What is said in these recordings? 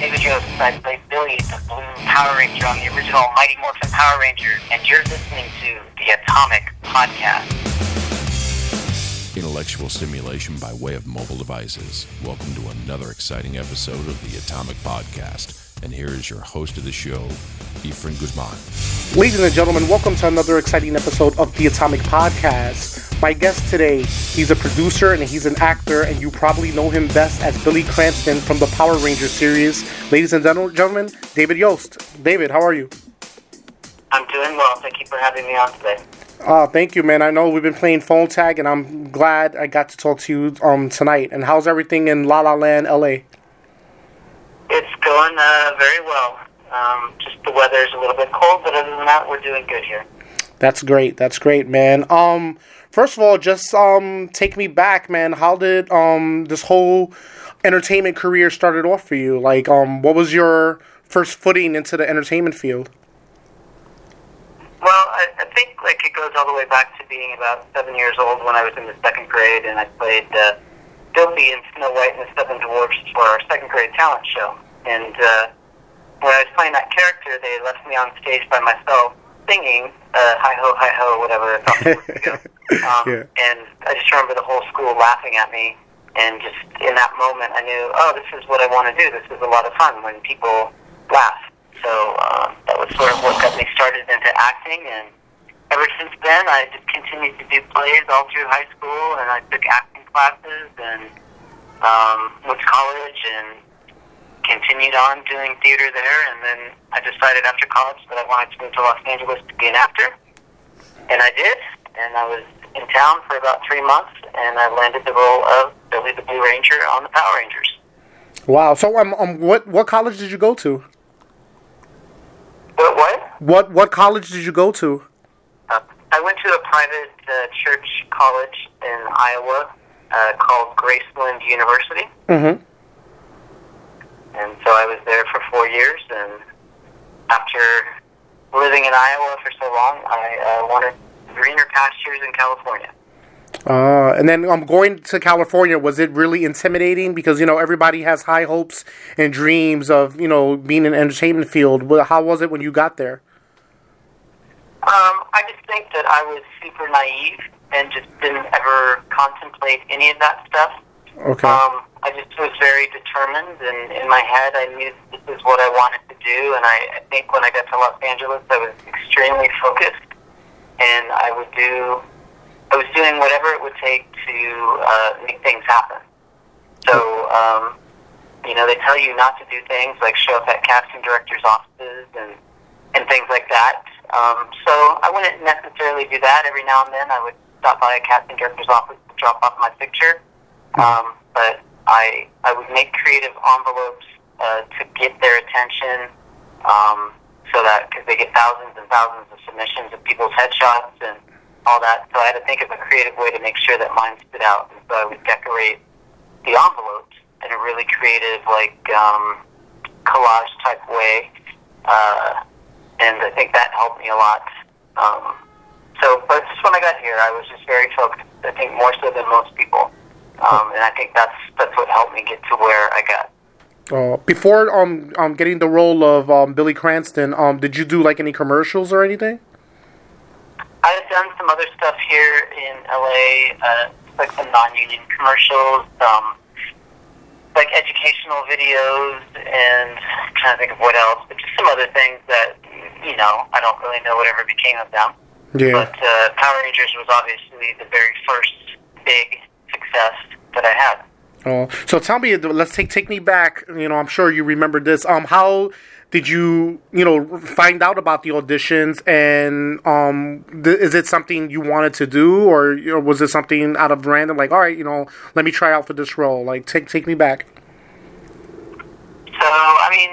David Yost. I play Billy, the Blue Power Ranger on the original Mighty Morphin Power Ranger, and you're listening to the Atomic Podcast. Intellectual stimulation by way of mobile devices. Welcome to another exciting episode of the Atomic Podcast. And here is your host of the show, Efren Guzman. Ladies and gentlemen, welcome to another exciting episode of the Atomic Podcast. My guest today, he's a producer and he's an actor, and you probably know him best as Billy Cranston from the Power Rangers series. Ladies and gentlemen, David Yost. David, how are you? I'm doing well. Thank you for having me on today. Oh, thank you, man. I know we've been playing phone tag, and I'm glad I got to talk to you um tonight. And how's everything in La La Land, LA? It's going uh, very well. Um, just the weather is a little bit cold, but other than that, we're doing good here. That's great. That's great, man. Um, first of all, just um, take me back, man. How did um this whole entertainment career started off for you? Like, um, what was your first footing into the entertainment field? Well, I, I think like it goes all the way back to being about seven years old when I was in the second grade, and I played uh, Dopey in Snow White and the Seven Dwarfs for our second grade talent show. And uh, when I was playing that character, they left me on stage by myself singing uh, "Hi Ho, Hi Ho," whatever a couple weeks ago. Um, Yeah. And I just remember the whole school laughing at me, and just in that moment, I knew, oh, this is what I want to do. This is a lot of fun when people laugh. So uh, that was sort of what got me started into acting, and ever since then, I just continued to do plays all through high school, and I took acting classes and um, went to college and continued on doing theater there. And then I decided after college that I wanted to move to Los Angeles to be an actor, and I did. And I was in town for about three months, and I landed the role of Billy the Blue Ranger on the Power Rangers. Wow. So, um, um, what what college did you go to? What? What? What what college did you go to? Uh, I went to a private uh, church college in Iowa uh, called Graceland University. Mm-hmm. And so I was there for four years, and after living in Iowa for so long, I uh, wanted greener pastures in California. Uh, and then um, going to California, was it really intimidating? Because, you know, everybody has high hopes and dreams of, you know, being in the entertainment field. How was it when you got there? Um, I just think that I was super naive and just didn't ever contemplate any of that stuff. Okay. Um, I just was very determined, and in my head, I knew this is what I wanted to do. And I, I think when I got to Los Angeles, I was extremely focused, and I would do, I was doing whatever it would take to uh, make things happen. So, um, you know, they tell you not to do things like show up at casting directors' offices and and things like that. Um, so I wouldn't necessarily do that. Every now and then, I would stop by a casting director's office to drop off my picture. Um, but I I would make creative envelopes uh, to get their attention, um, so that because they get thousands and thousands of submissions of people's headshots and all that. So I had to think of a creative way to make sure that mine stood out. And so I would decorate the envelopes in a really creative, like um, collage type way. Uh, and I think that helped me a lot. Um, so, but just when I got here, I was just very focused. I think more so than most people, um, and I think that's that's what helped me get to where I got. Uh, before um, um getting the role of um, Billy Cranston, um, did you do like any commercials or anything? I had done some other stuff here in LA, uh, like some non-union commercials, um, like educational videos, and I'm trying to think of what else, but just some other things that you know I don't really know whatever became of them. Yeah. But uh, Power Rangers was obviously the very first big success that I had. Uh, so tell me, let's take take me back. You know, I'm sure you remember this. Um, how did you, you know, find out about the auditions, and um, th- is it something you wanted to do, or you know, was it something out of random, like, all right, you know, let me try out for this role? Like, take take me back. So, I mean,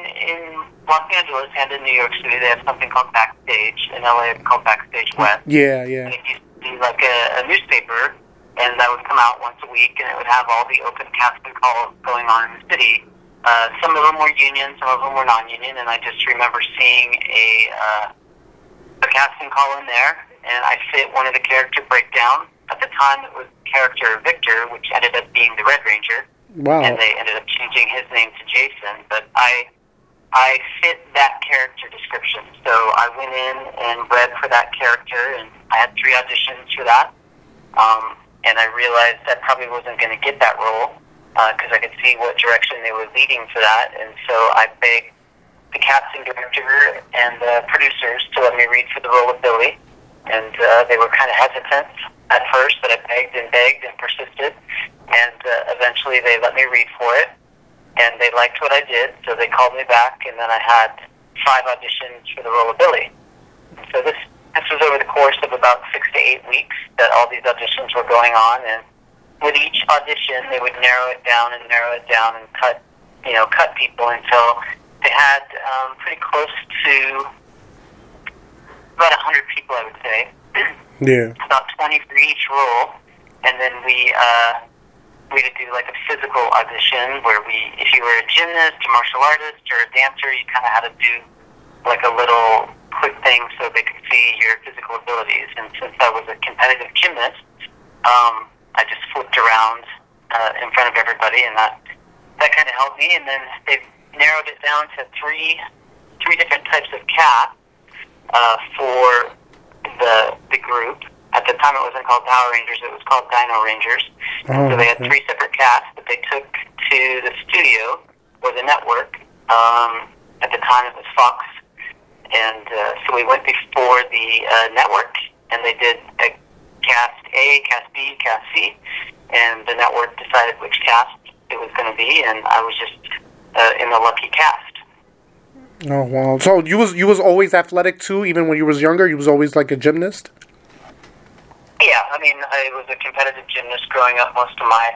Los Angeles and in New York City, they have something called Backstage. In LA, it's called Backstage West. Yeah, yeah. And it used to be like a, a newspaper, and that would come out once a week, and it would have all the open casting calls going on in the city. Uh, some of them were union, some of them were non-union, and I just remember seeing a uh, a casting call in there, and I fit one of the character breakdown. At the time, it was character Victor, which ended up being the Red Ranger. Wow. and they ended up changing his name to Jason. But I I fit that character description, so I went in and read for that character, and I had three auditions for that. Um, and I realized I probably wasn't going to get that role because I could see what direction they were leading for that, and so I begged the casting director and the producers to let me read for the role of Billy, and uh, they were kind of hesitant at first, but I begged and begged and persisted, and uh, eventually they let me read for it, and they liked what I did, so they called me back, and then I had five auditions for the role of Billy. So this this was over the course of about six to eight weeks that all these auditions were going on, and with each audition, they would narrow it down and narrow it down and cut, you know, cut people until they had um, pretty close to about a hundred people, I would say, Yeah. about twenty for each role, and then we uh, we had to do like a physical audition where we, if you were a gymnast, a martial artist, or a dancer, you kind of had to do like a little quick thing so they could see your physical abilities. And since I was a competitive gymnast, um, I just flipped around uh, in front of everybody, and that that kind of helped me. And then they narrowed it down to three three different types of cast uh, for the the group. At the time, it wasn't called Power Rangers; it was called Dino Rangers. Oh, so they had okay. three separate casts that they took to the studio or the network. Um, at the time, it was Fox, and uh, so we went before the uh, network, and they did a cast A, cast B, cast C, and the network decided which cast it was going to be, and I was just uh, in the lucky cast. Oh wow. So you was you was always athletic too, even when you was younger. You was always like a gymnast. Yeah, I mean, I was a competitive gymnast growing up most of my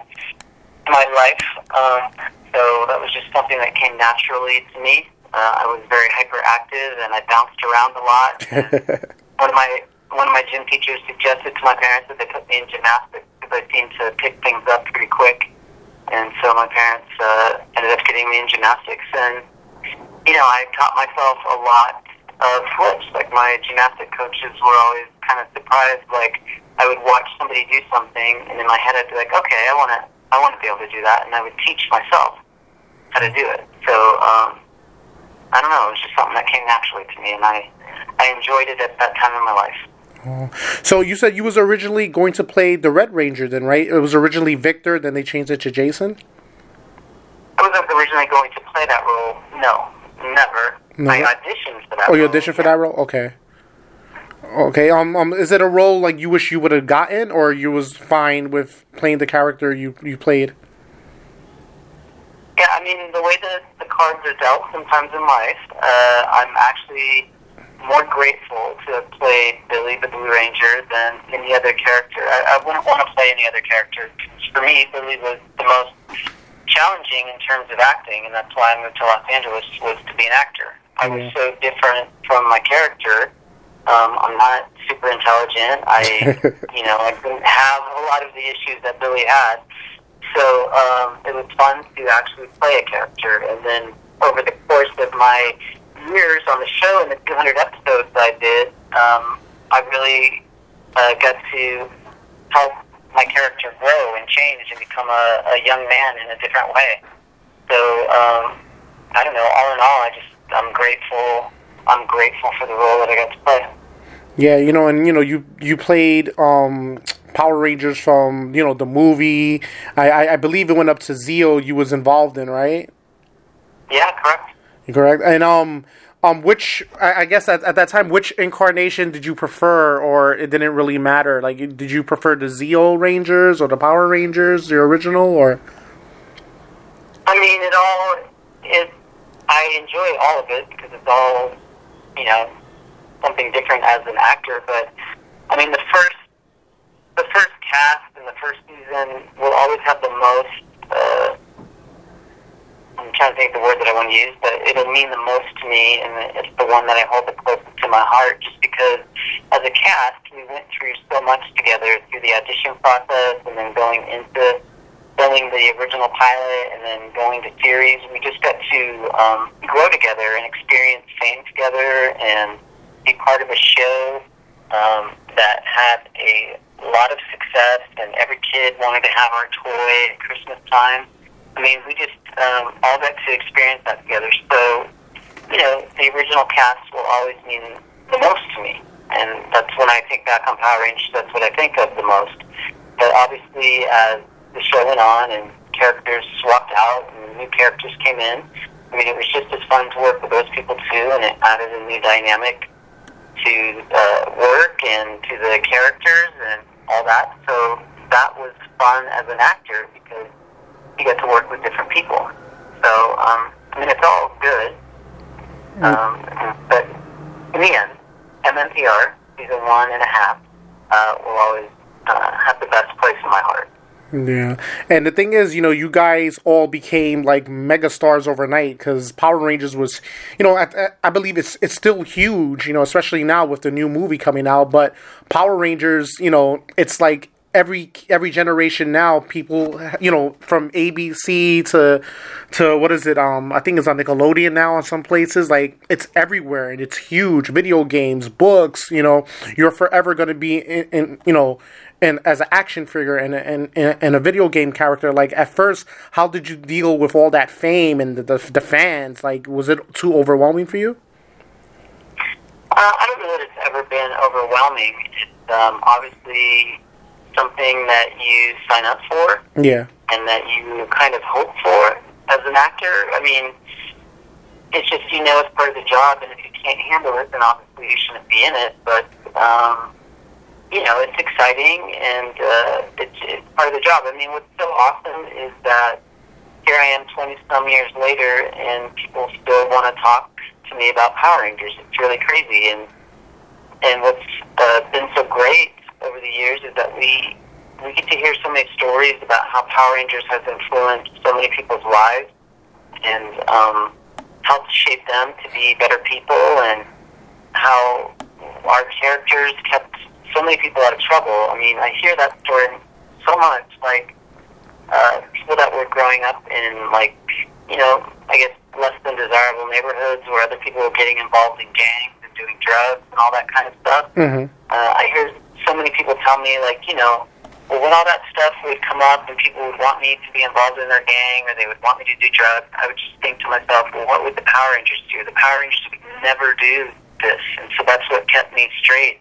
my life, um, so that was just something that came naturally to me. Uh, I was very hyperactive, and I bounced around a lot. one of my one of my gym teachers suggested to my parents that they put me in gymnastics because I seemed to pick things up pretty quick, and so my parents uh, ended up getting me in gymnastics. And you know, I taught myself a lot of flips. Like my gymnastic coaches were always kind of surprised. Like I would watch somebody do something, and in my head I'd be like, okay, I want to, I want to be able to do that, and I would teach myself how to do it. So um, I don't know, it was just something that came naturally to me, and I, I enjoyed it at that time in my life. So you said you was originally going to play the Red Ranger, then right? It was originally Victor, then they changed it to Jason. I wasn't originally going to play that role. No, never. No. I auditioned for that. Oh, you role, auditioned for yeah. that role? Okay. Okay. Um. Um. Is it a role like you wish you would have gotten, or you was fine with playing the character you you played? Yeah, I mean, the way that the cards are dealt sometimes in life, uh, I'm actually more grateful to have played Billy the Blue Ranger than any other character. I, I wouldn't want to play any other character. For me, Billy was the most challenging in terms of acting, and that's why I moved to Los Angeles was to be an actor. I was so different from my character. Um, I'm not super intelligent. I, you know, I didn't have a lot of the issues that Billy had. So um, it was fun to actually play a character. And then over the course of my years on the show and the 200 episodes I did, um, I really uh, got to help my character grow and change and become a, a young man in a different way. So um, I don't know. All in all, I just I'm grateful. I'm grateful for the role that I got to play. Yeah, you know, and you know, you you played um Power Rangers from you know the movie. I I, I believe it went up to Zeo. You was involved in, right? Yeah, correct. Correct. And um um which I, I guess at, at that time which incarnation did you prefer, or it didn't really matter? Like, did you prefer the Zeo Rangers or the Power Rangers, the original, or? I mean, it all is. I enjoy all of it because it's all, you know, something different as an actor. But I mean, the first, the first cast and the first season will always have the most. Uh, I'm trying to think of the word that I want to use, but it'll mean the most to me, and it's the one that I hold the closest to my heart, just because as a cast we went through so much together through the audition process, and then going into filming the original pilot and then going to series. We just got to um, grow together and experience fame together and be part of a show um, that had a lot of success and every kid wanted to have our toy at Christmas time. I mean, we just um, all got to experience that together. So, you know, the original cast will always mean the most to me, and that's when I think back on Power Rangers. That's what I think of the most. But obviously, as the show went on and characters swapped out and new characters came in, I mean, it was just as fun to work with those people too, and it added a new dynamic to uh, work and to the characters and all that. So that was fun as an actor because you get to work with different people. So um, I mean, it's all good. Um, but in the end, MMPR season one and a half uh, will always uh, have the best place in my heart. Yeah, and the thing is, you know, you guys all became like mega stars overnight because Power Rangers was, you know, I, I believe it's it's still huge, you know, especially now with the new movie coming out. But Power Rangers, you know, it's like every every generation now people you know from ABC to to what is it um I think it's on Nickelodeon now in some places like it's everywhere and it's huge video games books you know you're forever going to be in, in you know and as an action figure and and and a video game character like at first how did you deal with all that fame and the the, the fans? Like was it too overwhelming for you? Uh, I don't know that it's ever been overwhelming. It's um, obviously something that you sign up for yeah. and that you kind of hope for as an actor. I mean it's just you know it's part of the job and if you can't handle it then obviously you shouldn't be in it. But um, you know, it's exciting and uh, it's, it's part of the job. I mean, what's so awesome is that here I am 20 some years later and people still want to talk to me about Power Rangers. It's really crazy. And, and what's uh, been so great over the years is that we, we get to hear so many stories about how Power Rangers has influenced so many people's lives and um, helped shape them to be better people and how our characters kept so many people out of trouble. I mean, I hear that story so much. Like uh, people that were growing up in like you know, I guess less than desirable neighborhoods where other people were getting involved in gangs and doing drugs and all that kind of stuff. mm-hmm. Uh, I hear so many people tell me like, you know, well, when all that stuff would come up and people would want me to be involved in their gang or they would want me to do drugs, I would just think to myself, well, what would the Power Rangers do? The Power Rangers would never do this, and so that's what kept me straight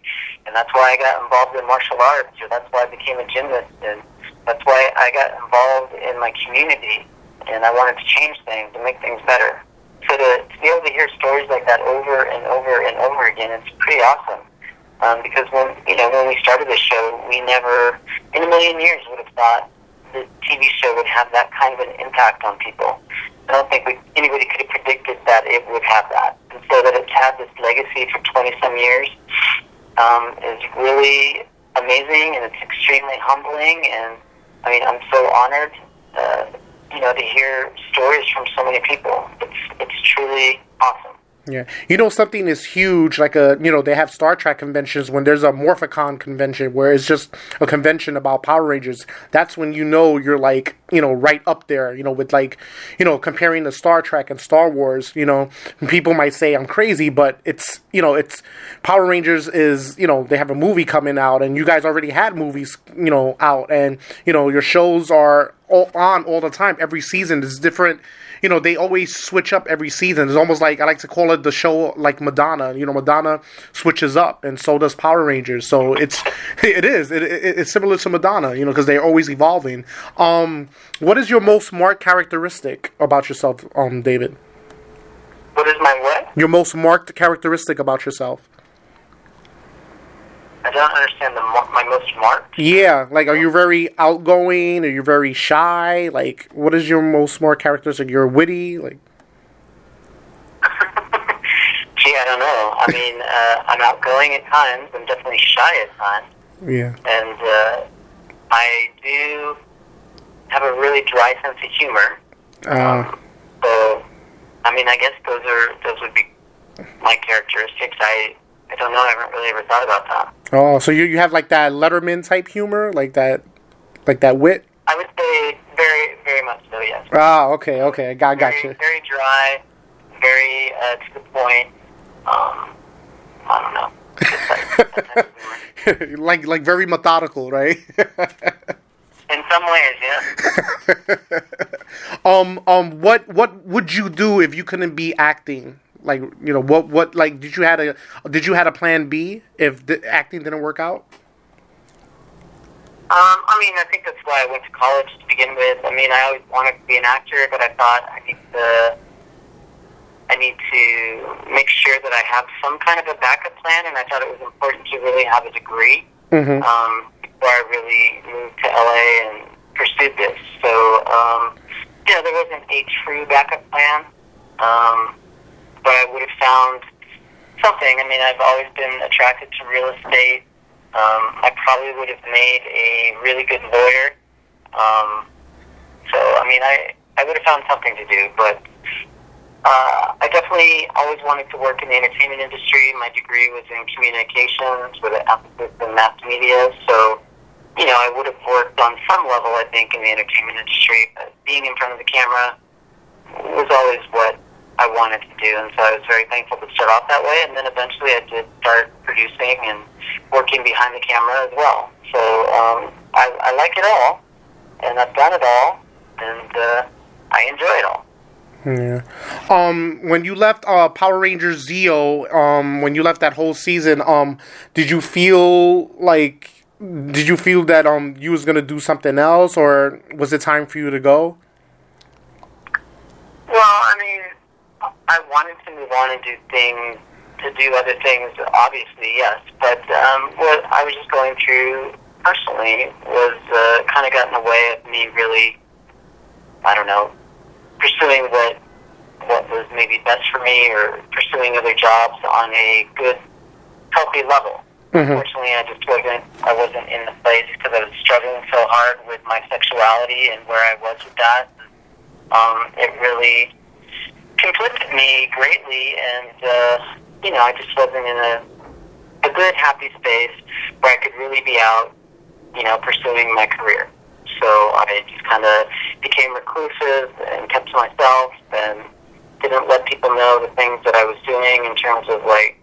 and that's why I got involved in martial arts, or that's why I became a gymnast, and that's why I got involved in my community, and I wanted to change things and make things better. So to, to be able to hear stories like that over and over and over again, it's pretty awesome. Um, because when you know when we started the show, we never in a million years would have thought the TV show would have that kind of an impact on people. I don't think we, anybody could have predicted that it would have that. And so that it's had this legacy for 20 some years um, is really amazing and it's extremely humbling. And I mean, I'm so honored, uh, you know, to hear stories from so many people. It's it's truly awesome. Yeah, you know something is huge. Like a you know they have Star Trek conventions when there's a Morphicon convention where it's just a convention about Power Rangers. That's when you know you're like you know right up there. You know with like you know comparing the Star Trek and Star Wars. You know people might say I'm crazy, but it's you know it's Power Rangers is you know they have a movie coming out and you guys already had movies you know out and you know your shows are all on all the time. Every season is different you know, they always switch up every season. It's almost like I like to call it the show like Madonna. You know, Madonna switches up, and so does Power Rangers. So it's it is it, it, it's similar to Madonna. You know, because they're always evolving. Um, what is your most marked characteristic about yourself, um, David? What is my what? Your most marked characteristic about yourself. I don't understand the my most marked. Yeah, like are you very outgoing? Are you very shy? Like, what is your most marked characteristic? You're witty, like. Gee, I don't know. I mean, uh, I'm outgoing at times. I'm definitely shy at times. Yeah. And uh, I do have a really dry sense of humor. Uh, So, I mean, I guess those are those would be my characteristics. I I don't know. I haven't really ever thought about that. oh, so you you have like that Letterman type humor, like that, like that wit. I would say very, very much so. Yes. Ah, okay, okay, I got, very, you. very dry, very uh, to the point. Um, I don't know. Just that- that type of humor. like like very methodical, right? In some ways, yeah. um, um, what what would you do if you couldn't be acting? Like, you know, what what like did you had a did you had a plan B if the acting didn't work out? Um, I mean, I think that's why I went to college to begin with. I mean, I always wanted to be an actor, but I thought I need to, I need to make sure that I have some kind of a backup plan, and I thought it was important to really have a degree Mm-hmm. um, before I really moved to LA and pursued this. So, um, you know, there wasn't a true backup plan, um, but I would have found something. I mean, I've always been attracted to real estate. Um, I probably would have made a really good lawyer. Um, so, I mean, I, I would have found something to do, but uh, I definitely always wanted to work in the entertainment industry. My degree was in communications with an emphasis in mass media. So, you know, I would have worked on some level, I think, in the entertainment industry. But being in front of the camera was always what I wanted to do. And so I was very thankful to start off that way. And then eventually I did start producing and working behind the camera as well. So um, I, I like it all. And I've done it all. And uh, I enjoy it all. Yeah. Um, when you left uh, Power Rangers Zeo, um, when you left that whole season, um, did you feel like did you feel that um you was gonna do something else, or was it time for you to go? Well, I mean, I wanted to move on and do things, to do other things, obviously, yes. But um, what I was just going through personally was uh, kind of got in the way of me really, I don't know, pursuing what what was maybe best for me or pursuing other jobs on a good, healthy level. Mhm. Unfortunately, I just wasn't. I wasn't in the place because I was struggling so hard with my sexuality and where I was with that. Um, it really conflicted me greatly, and uh, you know, I just wasn't in a a good, happy space where I could really be out, you know, pursuing my career. So I just kind of became reclusive and kept to myself, and didn't let people know the things that I was doing in terms of like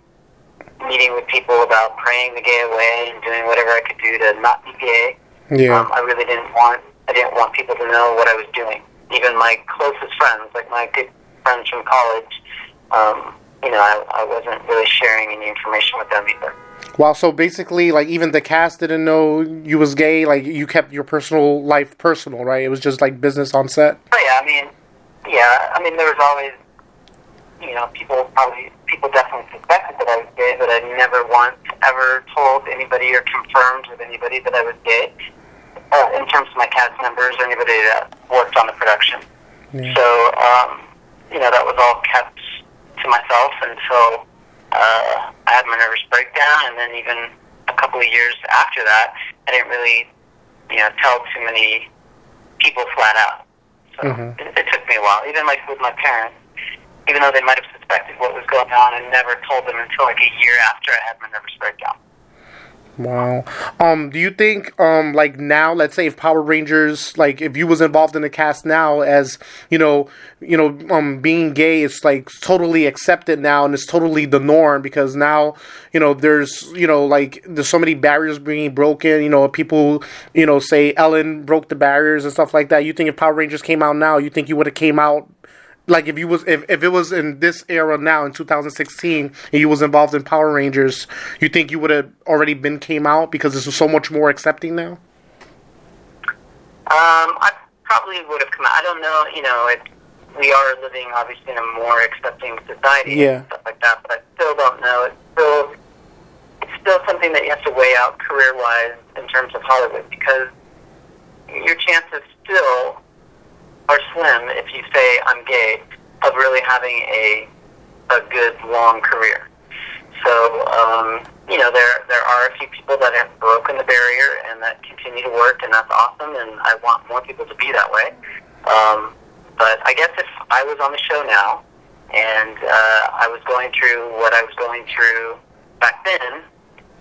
meeting with people about praying the gay away and doing whatever I could do to not be gay. Yeah. Um, I really didn't want I didn't want people to know what I was doing. Even my closest friends, like my good friends from college, um, you know, I, I wasn't really sharing any information with them either. Wow. So basically, like even the cast didn't know you was gay. Like you kept your personal life personal, right? It was just like business on set. Oh yeah, I mean, yeah, I mean, there was always, you know, people probably people definitely suspected that I was gay, but I never once ever told anybody or confirmed with anybody that I was gay. Uh, in terms of my cast members or anybody that worked on the production. Yeah. So, um, you know, that was all kept to myself until uh, I had my nervous breakdown, and then even a couple of years after that, I didn't really, you know, tell too many people flat out. So Mhm. it, it took me a while, even like with my parents. Even though they might have suspected what was going on, I never told them until like a year after I had my nervous breakdown. Wow. Um, do you think, um, like now, let's say if Power Rangers, like if you was involved in the cast now, as you know, you know, um, being gay is like totally accepted now, and it's totally the norm because now, you know, there's, you know, like there's so many barriers being broken. You know, people, you know, say Ellen broke the barriers and stuff like that. You think if Power Rangers came out now, you think you would have came out like if you was if, if it was in this era now in 2016 and you was involved in Power Rangers, you think you would have already been came out because this is so much more accepting now? Um, I probably would have come out. I don't know, you know, it, we are living obviously in a more accepting society Yeah. and stuff like that, but I still don't know. It's still, it's still something that you have to weigh out career-wise in terms of Hollywood because your chances still are slim if you say I'm gay of really having a a good long career. So um, you know there there are a few people that have broken the barrier and that continue to work, and that's awesome. And I want more people to be that way. Um, but I guess if I was on the show now and uh, I was going through what I was going through back then,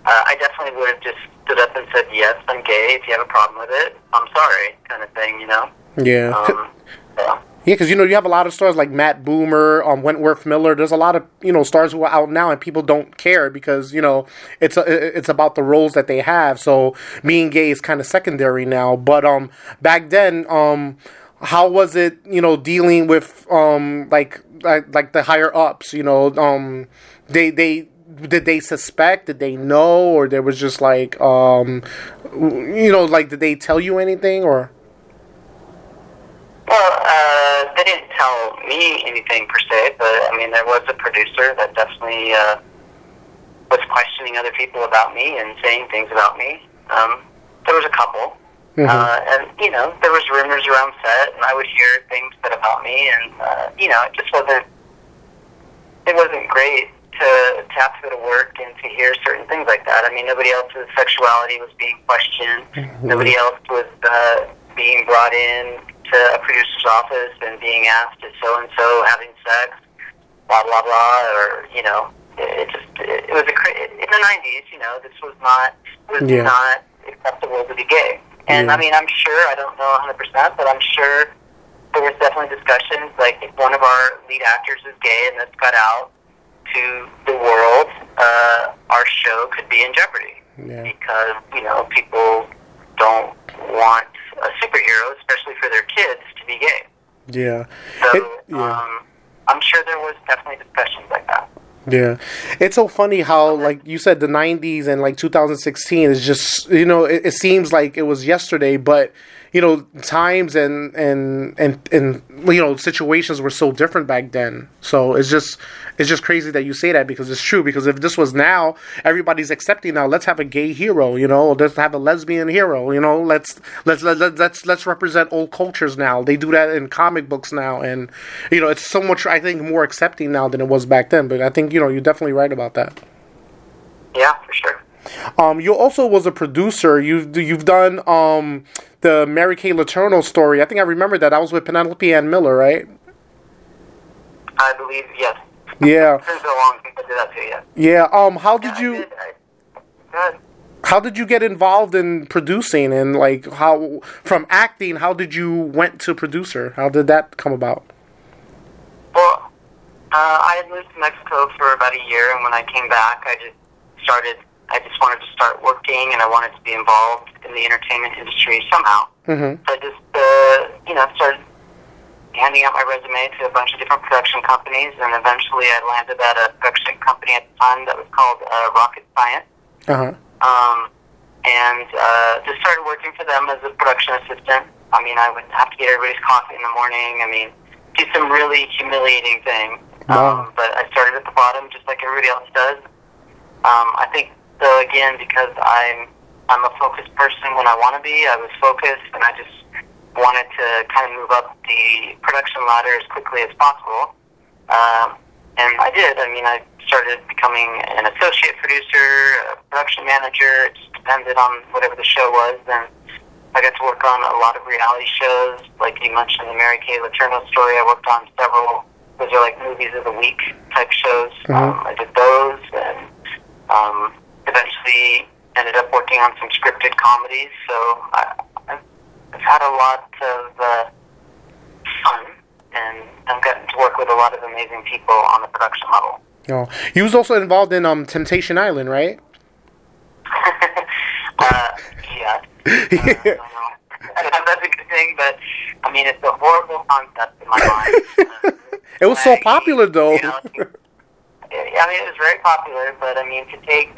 uh, I definitely would have just stood up and said, "Yes, I'm gay. If you have a problem with it, I'm sorry," kind of thing. You know. Yeah. Um, yeah. Yeah, because you know you have a lot of stars like Matt Bomer, um, Wentworth Miller. There's a lot of you know stars who are out now, and people don't care because you know it's a, it's about the roles that they have. So being gay is kind of secondary now. But um, back then, um, how was it? You know, dealing with um, like like, like the higher ups. You know, um, they they did they suspect did they know or there was just like um you know like did they tell you anything or well uh they didn't tell me anything per se but i mean there was a producer that definitely uh was questioning other people about me and saying things about me um there was a couple mm-hmm. uh and you know there was rumors around set and i would hear things said about me and uh you know it just wasn't it wasn't great to, to have to go to work and to hear certain things like that. I mean, nobody else's sexuality was being questioned. Mm-hmm. Nobody else was uh, being brought in to a producer's office and being asked, "Is so and so having sex?" Blah blah blah, or you know, it, it just it, it was a in the '90s. You know, this was not was yeah. not acceptable to be gay. And yeah. I mean, I'm sure I don't know 100, percent but I'm sure there was definitely discussions. Like if one of our lead actors is gay and this got out, to the world, uh, our show could be in jeopardy yeah. because you know people don't want a superhero, especially for their kids, to be gay. Yeah. So it, yeah. Um, I'm sure there was definitely discussions like that. Yeah, it's so funny how like you said the '90s and like 2016 is just you know it, it seems like it was yesterday, but you know times and and and and you know situations were so different back then so it's just it's just crazy that you say that because it's true because if this was now everybody's accepting now let's have a gay hero you know let's have a lesbian hero you know let's let's let's let's let's represent old cultures now they do that in comic books now and you know it's so much i think more accepting now than it was back then but i think you know you're definitely right about that yeah for sure um, you also was a producer. You've you've done um, the Mary Kay Letourneau story. I think I remember that. I was with Penelope Ann Miller, right? I believe yes. Yeah. It's been so long since I did that too. Yeah. Yeah. Um. How did yeah, you? Did. I, how did you get involved in producing and like how from acting? How did you went to producer? How did that come about? Well, uh, I had moved to Mexico for about a year, and when I came back, I just started I just wanted to start working and I wanted to be involved in the entertainment industry somehow. Mm-hmm. So I just, uh, you know, started handing out my resume to a bunch of different production companies, and eventually I landed at a production company at the time that was called uh, Rocket Science. Uh-huh. Um, and uh, just started working for them as a production assistant. I mean, I would have to get everybody's coffee in the morning. I mean, do some really humiliating things. Wow. Um, but I started at the bottom, just like everybody else does. Um, I think so again, because I'm I'm a focused person when I want to be, I was focused, and I just wanted to kind of move up the production ladder as quickly as possible. Um, and I did. I mean, I started becoming an associate producer, a production manager. It just depended on whatever the show was. And I got to work on a lot of reality shows. Like you mentioned, the Mary Kay Letourneau story. I worked on several. Those are like movies of the week type shows. Mm-hmm. Um, I did those, and um, eventually ended up working on some scripted comedies. So I, I've had a lot of uh, fun, and I've gotten to work with a lot of amazing people on the production level. Oh, he was also involved in um, Temptation Island, right? uh, yeah. Uh, That's a good thing, but I mean, it's a horrible concept in my mind. it was so popular, though. You know, I mean, it was very popular, but I mean, to take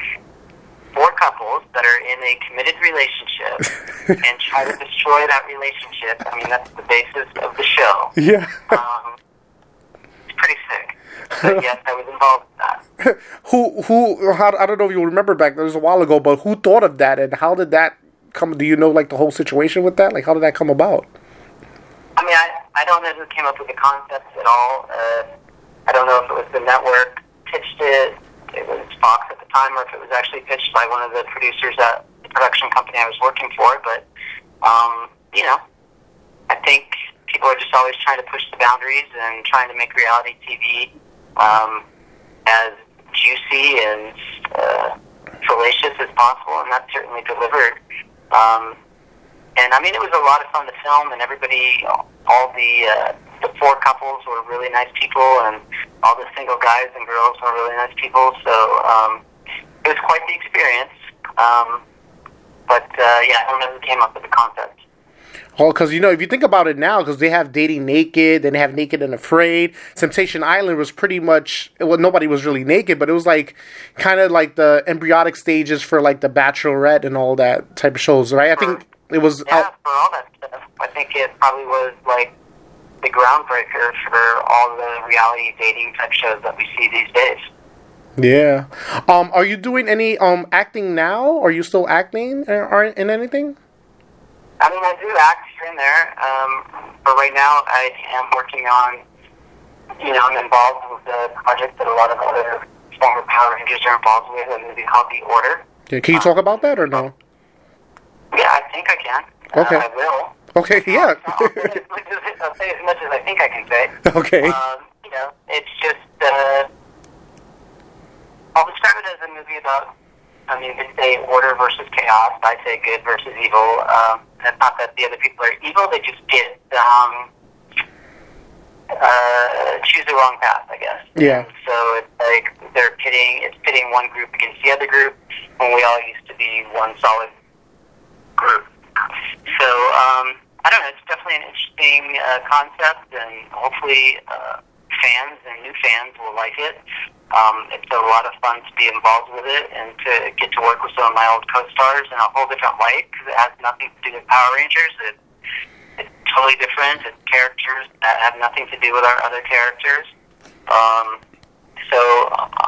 four couples that are in a committed relationship and try to destroy that relationship. I mean, that's the basis of the show. Yeah. Um, it's pretty sick. But yes, I was involved in that. who, who, how, I don't know if you remember back, that was a while ago, but who thought of that and how did that come? Do you know, like, the whole situation with that? Like, how did that come about? I mean, I, I don't know who came up with the concept at all. Uh, I don't know if it was the network pitched it it was Fox at the time, or if it was actually pitched by one of the producers at the production company I was working for. But um, you know, I think people are just always trying to push the boundaries and trying to make reality TV um, as juicy and uh, salacious as possible, and that certainly delivered. Um, and I mean, it was a lot of fun to film, and everybody, all the uh, the four couples were really nice people, and all the single guys and girls were really nice people. So um, it was quite the experience. Um, but uh, yeah, I don't know who came up with the concept. Well, because you know, if you think about it now, because they have dating naked, then they have naked and afraid. Temptation Island was pretty much well, nobody was really naked, but it was like kind of like the embryonic stages for like the Bachelorette and all that type of shows, right? I think it was. Yeah, for all that stuff, I think it probably was like the groundbreaker for all the reality dating type shows that we see these days. Yeah. Um, are you doing any um acting now? Are you still acting or in anything? I mean, I do act here and there, um, but right now I am working on, you know, I'm involved with a project that a lot of other former Power Rangers are involved with, a movie called The Order. Yeah, can you talk about that or no? Yeah, I think I can. Okay. Uh, I will. Okay, yeah. I'll, say as much as, I'll say as much as I think I can say. Okay. Um, you know, it's just, uh, I'll describe it as a movie about I mean, they say order versus chaos. I say good versus evil. Um, and it's not that the other people are evil; they just get um, uh, choose the wrong path, I guess. Yeah. So it's like they're pitting it's pitting one group against the other group when we all used to be one solid group. So um, I don't know. It's definitely an interesting uh, concept, and hopefully uh, fans and new fans will like it. Um, it's a lot of fun to be involved with it and to get to work with some of my old co-stars in a whole different light because it has nothing to do with Power Rangers. It, it's totally different. It's characters that have nothing to do with our other characters. Um, so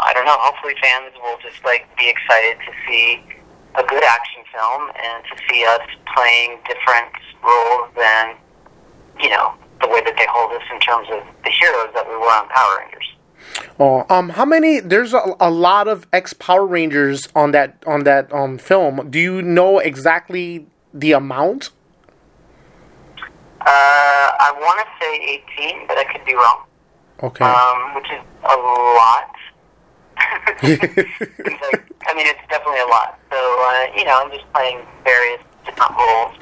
I don't know. Hopefully, fans will just like be excited to see a good action film and to see us playing different roles than you know the way that they hold us in terms of heroes that we were on Power Rangers. Oh, um, how many? There's a, a lot of ex Power Rangers on that on that um film. Do you know exactly the amount? Uh, I want to say 18, but I could be wrong. Okay. Um, which is a lot. like, I mean, it's definitely a lot. So, uh, you know, I'm just playing various different roles.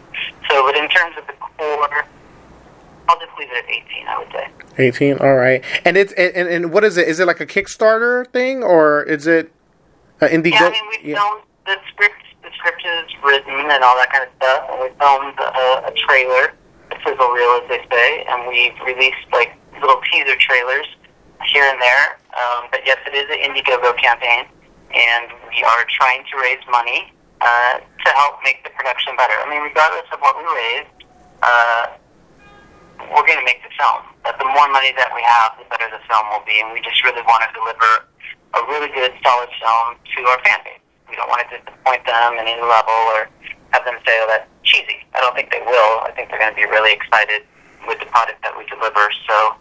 So, but in terms of the core, I'll just leave it at 18, I would say. 18, all right. And it's and, and what is it? Is it like a Kickstarter thing or is it an Indiegogo? Yeah, I mean, we yeah. filmed the script. The script is written and all that kind of stuff, and we filmed a, a trailer, a sizzle reel, as they say, and we've released like little teaser trailers here and there. Um, but yes, it is an Indiegogo campaign, and we are trying to raise money uh, to help make the production better. I mean, regardless of what we raise, uh, we're going to make the film. But the more money that we have, the better the film will be, and we just really want to deliver a really good, solid film to our fan base. We don't want to disappoint them in any level or have them say, "Oh, that's cheesy." I don't think they will. I think they're going to be really excited with the product that we deliver. So,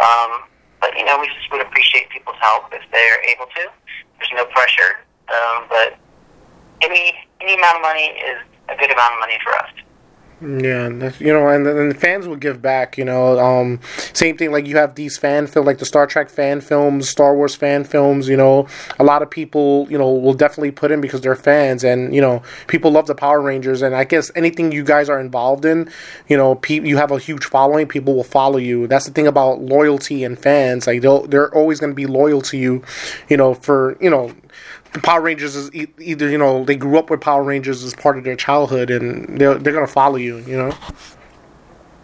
um, but you know, we just would appreciate people's help if they're able to. There's no pressure, um, but any any amount of money is a good amount of money for us. Yeah, you know, and then the fans will give back. You know, um, same thing. Like you have these fan film, like the Star Trek fan films, Star Wars fan films. You know, a lot of people, you know, will definitely put in because they're fans, and you know, people love the Power Rangers. And I guess anything you guys are involved in, you know, pe- you have a huge following. People will follow you. That's the thing about loyalty and fans. Like they'll they're always going to be loyal to you. You know, for you know the Power Rangers is e- either you know they grew up with Power Rangers as part of their childhood, and they're they're gonna follow you. You know.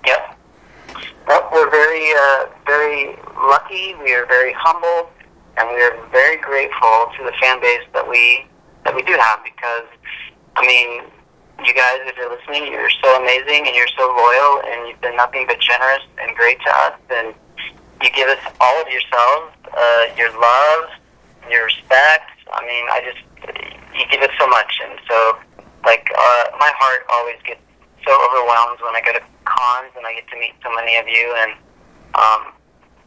Yep. Well, we're very uh, very lucky. We are very humble, and we are very grateful to the fan base that we that we do have because I mean. You guys, if you're listening, you're so amazing and you're so loyal, and you've been nothing but generous and great to us. And you give us all of yourselves, uh, your love, your respect. I mean, I just you give us so much, and so like uh, my heart always gets so overwhelmed when I go to cons and I get to meet so many of you, and um,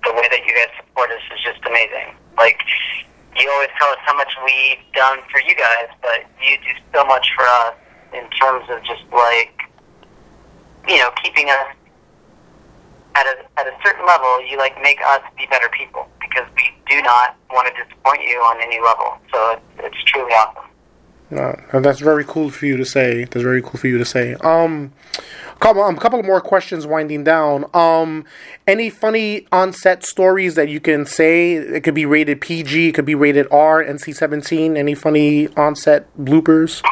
the way that you guys support us is just amazing. Like you always tell us how much we've done for you guys, but you do so much for us in terms of just like you know keeping us at a at a certain level. You like make us be better people because we do not want to disappoint you on any level. So it's, it's truly awesome. Uh, and that's very cool for you to say. That's very cool for you to say. Um, Couple, um, couple more questions winding down. Um, any funny on-set stories that you can say? It could be rated PG, it could be rated R, NC-17. Any funny on-set bloopers?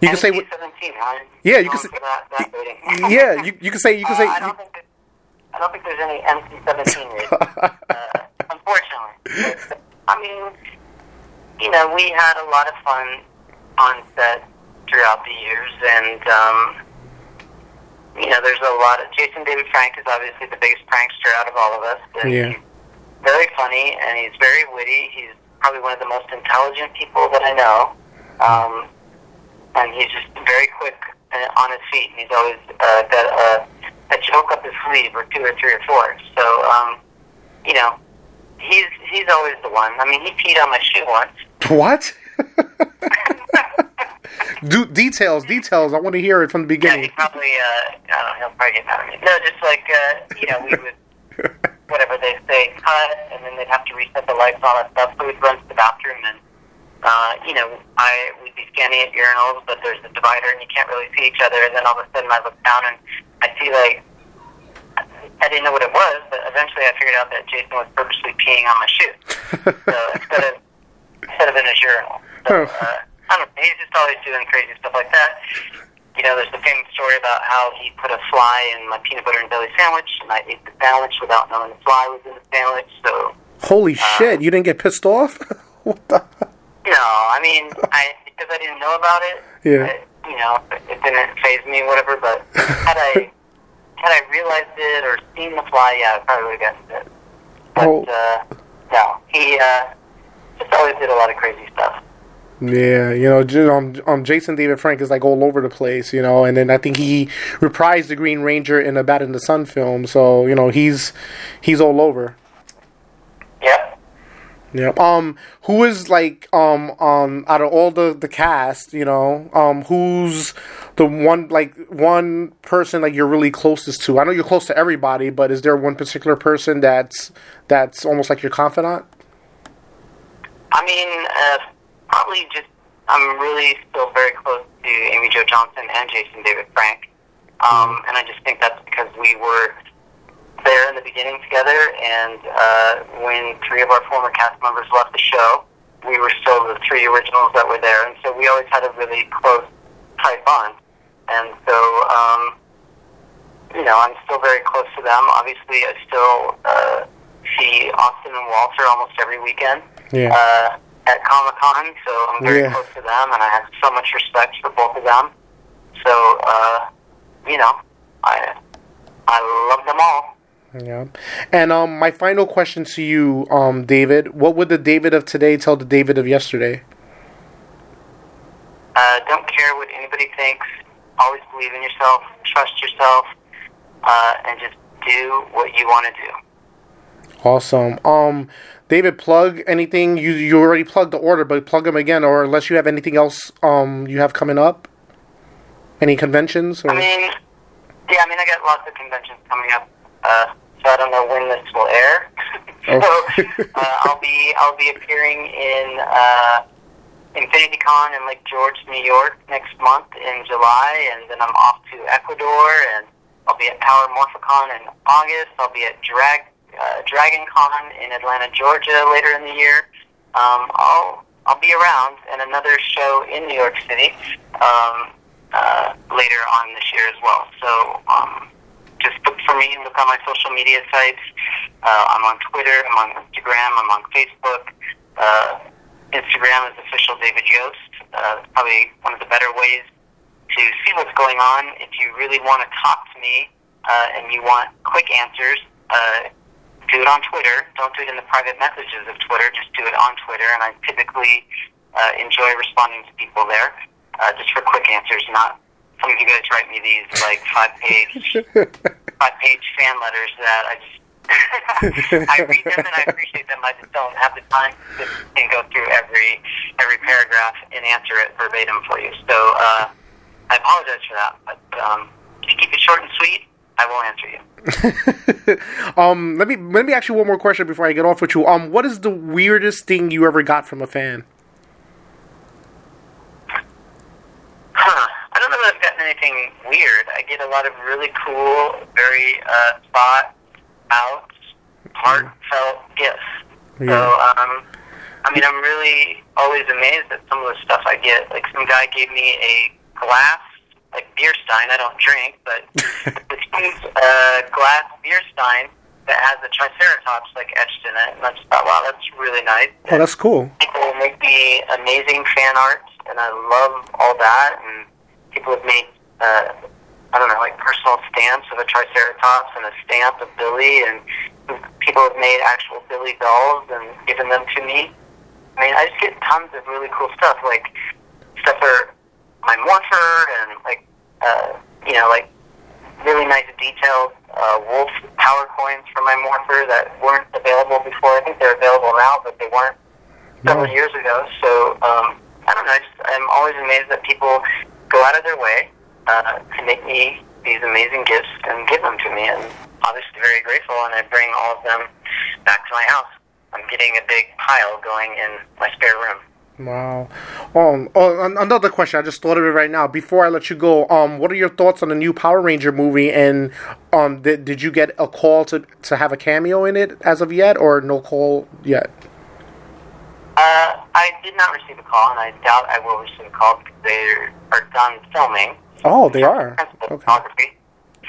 You can say what? NC-17, huh? Yeah, you can say. that, that. Yeah, you, you can say. You can Uh, say. I don't think that, I don't think there's any NC-17 rating. uh, unfortunately, But, I mean, you know, we had a lot of fun on set throughout the years, and um, you know, there's a lot of Jason David Frank is obviously the biggest prankster out of all of us. And Yeah. he's very funny and he's very witty. He's probably one of the most intelligent people that I know. Um, and he's just very quick uh, on his feet, and he's always uh, got a, a joke up his sleeve, or two, or three, or four. So, um, you know, he's he's always the one. I mean, he peed on my shoe once. what? Do details, details. I want to hear it from the Yeah, he beginning. probably, uh, I don't know, he'll probably get mad at me. No, just like, uh, you know, we would, whatever they say, cut, and then they'd have to reset the lights and all that stuff. So we'd run to the bathroom, and, uh, you know, I we'd be standing at urinals, but there's a divider, and you can't really see each other. And then all of a sudden, I look down, and I see, like, I didn't know what it was, but eventually I figured out that Jason was purposely peeing on my shoe. So instead of instead of in his urinal. So, uh, I don't know. He's just always doing crazy stuff like that. You know, there's the famous story about how he put a fly in my peanut butter and jelly sandwich, and I ate the sandwich without knowing the fly was in the sandwich. So, Holy shit! You didn't get pissed off? what the? No, I mean, I because I didn't know about it. Yeah. It, you know, it didn't faze me, whatever. But had I had I realized it or seen the fly, yeah, I probably would have gotten it. But Oh. uh, no, he uh, just always did a lot of crazy stuff. Yeah, you know, um, um, Jason David Frank is like all over the place, you know, and then I think he reprised the Green Ranger in the Bat in the Sun film, so you know he's he's all over. Yep. Yeah. Um, who is like um um out of all the the cast, you know, um, who's the one like one person like you're really closest to? I know you're close to everybody, but is there one particular person that's that's almost like your confidant? I mean, uh, probably just I'm really still very close to Amy Jo Johnson and Jason David Frank, um, and I just think that's because we were there in the beginning together, and uh, when three of our former cast members left the show, we were still the three originals that were there, and so we always had a really close, tight bond, and so. Um, you know, I'm still very close to them. Obviously, I still uh, see Austin and Walter almost every weekend Yeah. uh, at Comic Con, so I'm very Yeah. close to them, and I have so much respect for both of them. So, uh, you know, I I love them all. Yeah. And um, my final question to you, um, David, what would the David of today tell the David of yesterday? Uh, don't care what anybody thinks. Always believe in yourself. Trust yourself, uh, and just do what you want to do. Awesome. Um, David, plug anything you you already plugged the order, but plug them again, or unless you have anything else um you have coming up, any conventions or I mean, yeah, I mean, I got lots of conventions coming up, uh, so I don't know when this will air. So uh, I'll be I'll be appearing in uh, Infinity Con in Lake George, New York, next month in July, and then I'm off to Ecuador, and I'll be at Power Morphicon in August. I'll be at Drag uh, Dragon Con in Atlanta, Georgia, later in the year. Um, I'll I'll be around, and another show in New York City um, uh, later on this year as well. So um, just look for me. And look on my social media sites. Uh, I'm on Twitter. I'm on Instagram. I'm on Facebook. Uh, Instagram is official David Yost. Uh, probably one of the better ways to see what's going on. If you really want to talk to me uh, and you want quick answers, uh, do it on Twitter. Don't do it in the private messages of Twitter. Just do it on Twitter. And I typically uh, enjoy responding to people there uh, just for quick answers, not some of you guys write me these like five page five page fan letters that I just I read them and I appreciate them. I just don't have the time to and go through every every paragraph and answer it verbatim for you. So uh, I apologize for that. But um, if you keep it short and sweet, I will answer you. um, let me let me ask you one more question before I get off with you. Um, what is the weirdest thing you ever got from a fan? Huh. I don't know that I've gotten anything weird. I get a lot of really cool, very uh, thought out, heartfelt gifts. Yeah. So, um, I mean, I'm really always amazed at some of the stuff I get. Like some guy gave me a glass, like beer stein. I don't drink, but this uh, glass beer stein that has a triceratops like etched in it, and I just thought, wow, that's really nice. Oh, that's cool. People make me amazing fan art, and I love all that. And people have made, uh, I don't know, like personal stamps of a triceratops and a stamp of Billy, and people have made actual Billy dolls and given them to me. I mean, I just get tons of really cool stuff, like stuff for my morpher, and like, uh, you know, like really nice detailed uh, wolf power coins for my morpher that weren't available before. I think they're available now, but they weren't several No. years ago. So um, I don't know. I just, I'm always amazed that people go out of their way uh, to make me these amazing gifts and give them to me, and obviously very grateful. And I bring all of them back to my house. I'm getting a big pile going in my spare room. Wow. Um. Oh, another question. I just thought of it right now. Before I let you go, um, what are your thoughts on the new Power Ranger movie? And um, did, did you get a call to to have a cameo in it as of yet, or no call yet? Uh, I did not receive a call, and I doubt I will receive a call because they are done filming. Oh, they are. Okay. photography.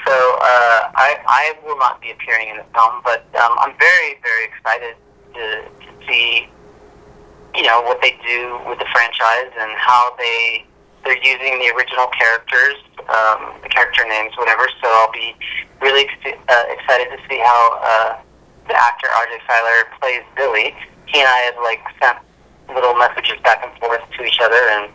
So uh, I, I will not be appearing in the film, but um, I'm very, very excited to, to see, you know, what they do with the franchise and how they they're using the original characters, um, the character names, whatever. So I'll be really uh, excited to see how uh, the actor RJ Cyler plays Billy. He and I have like sent little messages back and forth to each other, and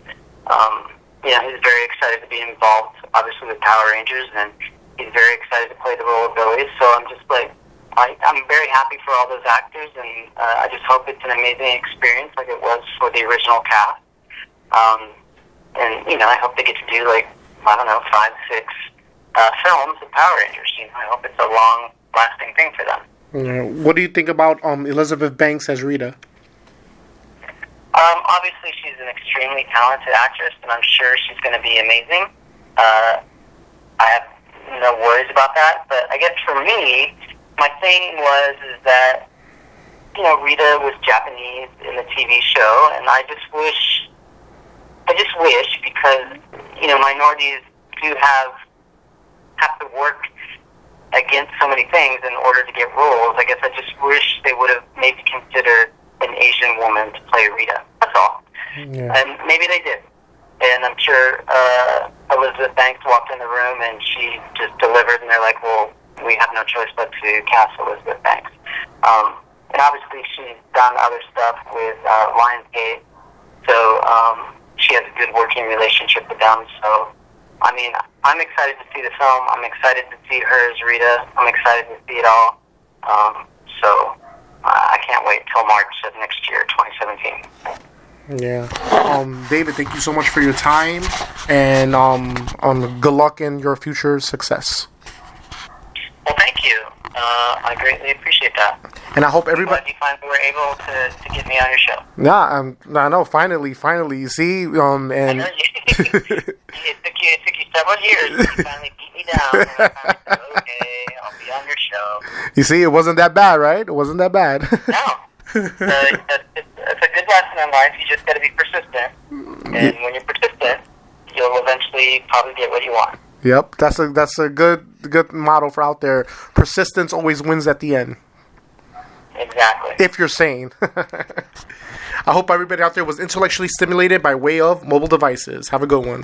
um, you know, he's very excited to be involved, obviously, with Power Rangers, and he's very excited to play the role of Billy. So I'm just like, I, I'm very happy for all those actors, and uh, I just hope it's an amazing experience like it was for the original cast. Um, and you know, I hope they get to do like I don't know, five, six uh, films of Power Rangers. You know, I hope it's a long-lasting thing for them. What do you think about um Elizabeth Banks as Rita? Um, obviously, she's an extremely talented actress, and I'm sure she's going to be amazing. Uh, I have no worries about that. But I guess for me, my thing was is that you know Rita was Japanese in the TV show, and I just wish, I just wish because you know minorities do have have to work against so many things in order to get roles. I guess I just wish they would have maybe considered an Asian woman to play Rita. That's all. Yeah. And maybe they did. And I'm sure uh, Elizabeth Banks walked in the room and she just delivered, and they're like, well, we have no choice but to cast Elizabeth Banks. Um, and obviously, she's done other stuff with uh, Lionsgate, so um, she has a good working relationship with them. So, I mean, I'm excited to see the film. I'm excited to see her as Rita. I'm excited to see it all. Um, so, can't wait till March of next year, 2017. Yeah. Um, David, thank you so much for your time, and um, um, good luck in your future success. Well, thank you. Uh, I greatly appreciate that. And I hope Glad everybody. you finally were able to, to get me on your show. Yeah, um, I know. Finally, finally, you see, um, I and know you, it took you it took you several years. You finally me down. And I finally said, okay, I'll be on your show. you see, it wasn't that bad, right? It wasn't that bad. No, uh, that's, that's a good lesson in life. You just got to be persistent, and when you're persistent, you'll eventually probably get what you want. yep, that's a that's a good good motto for out there. Persistence always wins at the end. Exactly. if you're sane. I hope everybody out there was intellectually stimulated by way of mobile devices. Have a good one.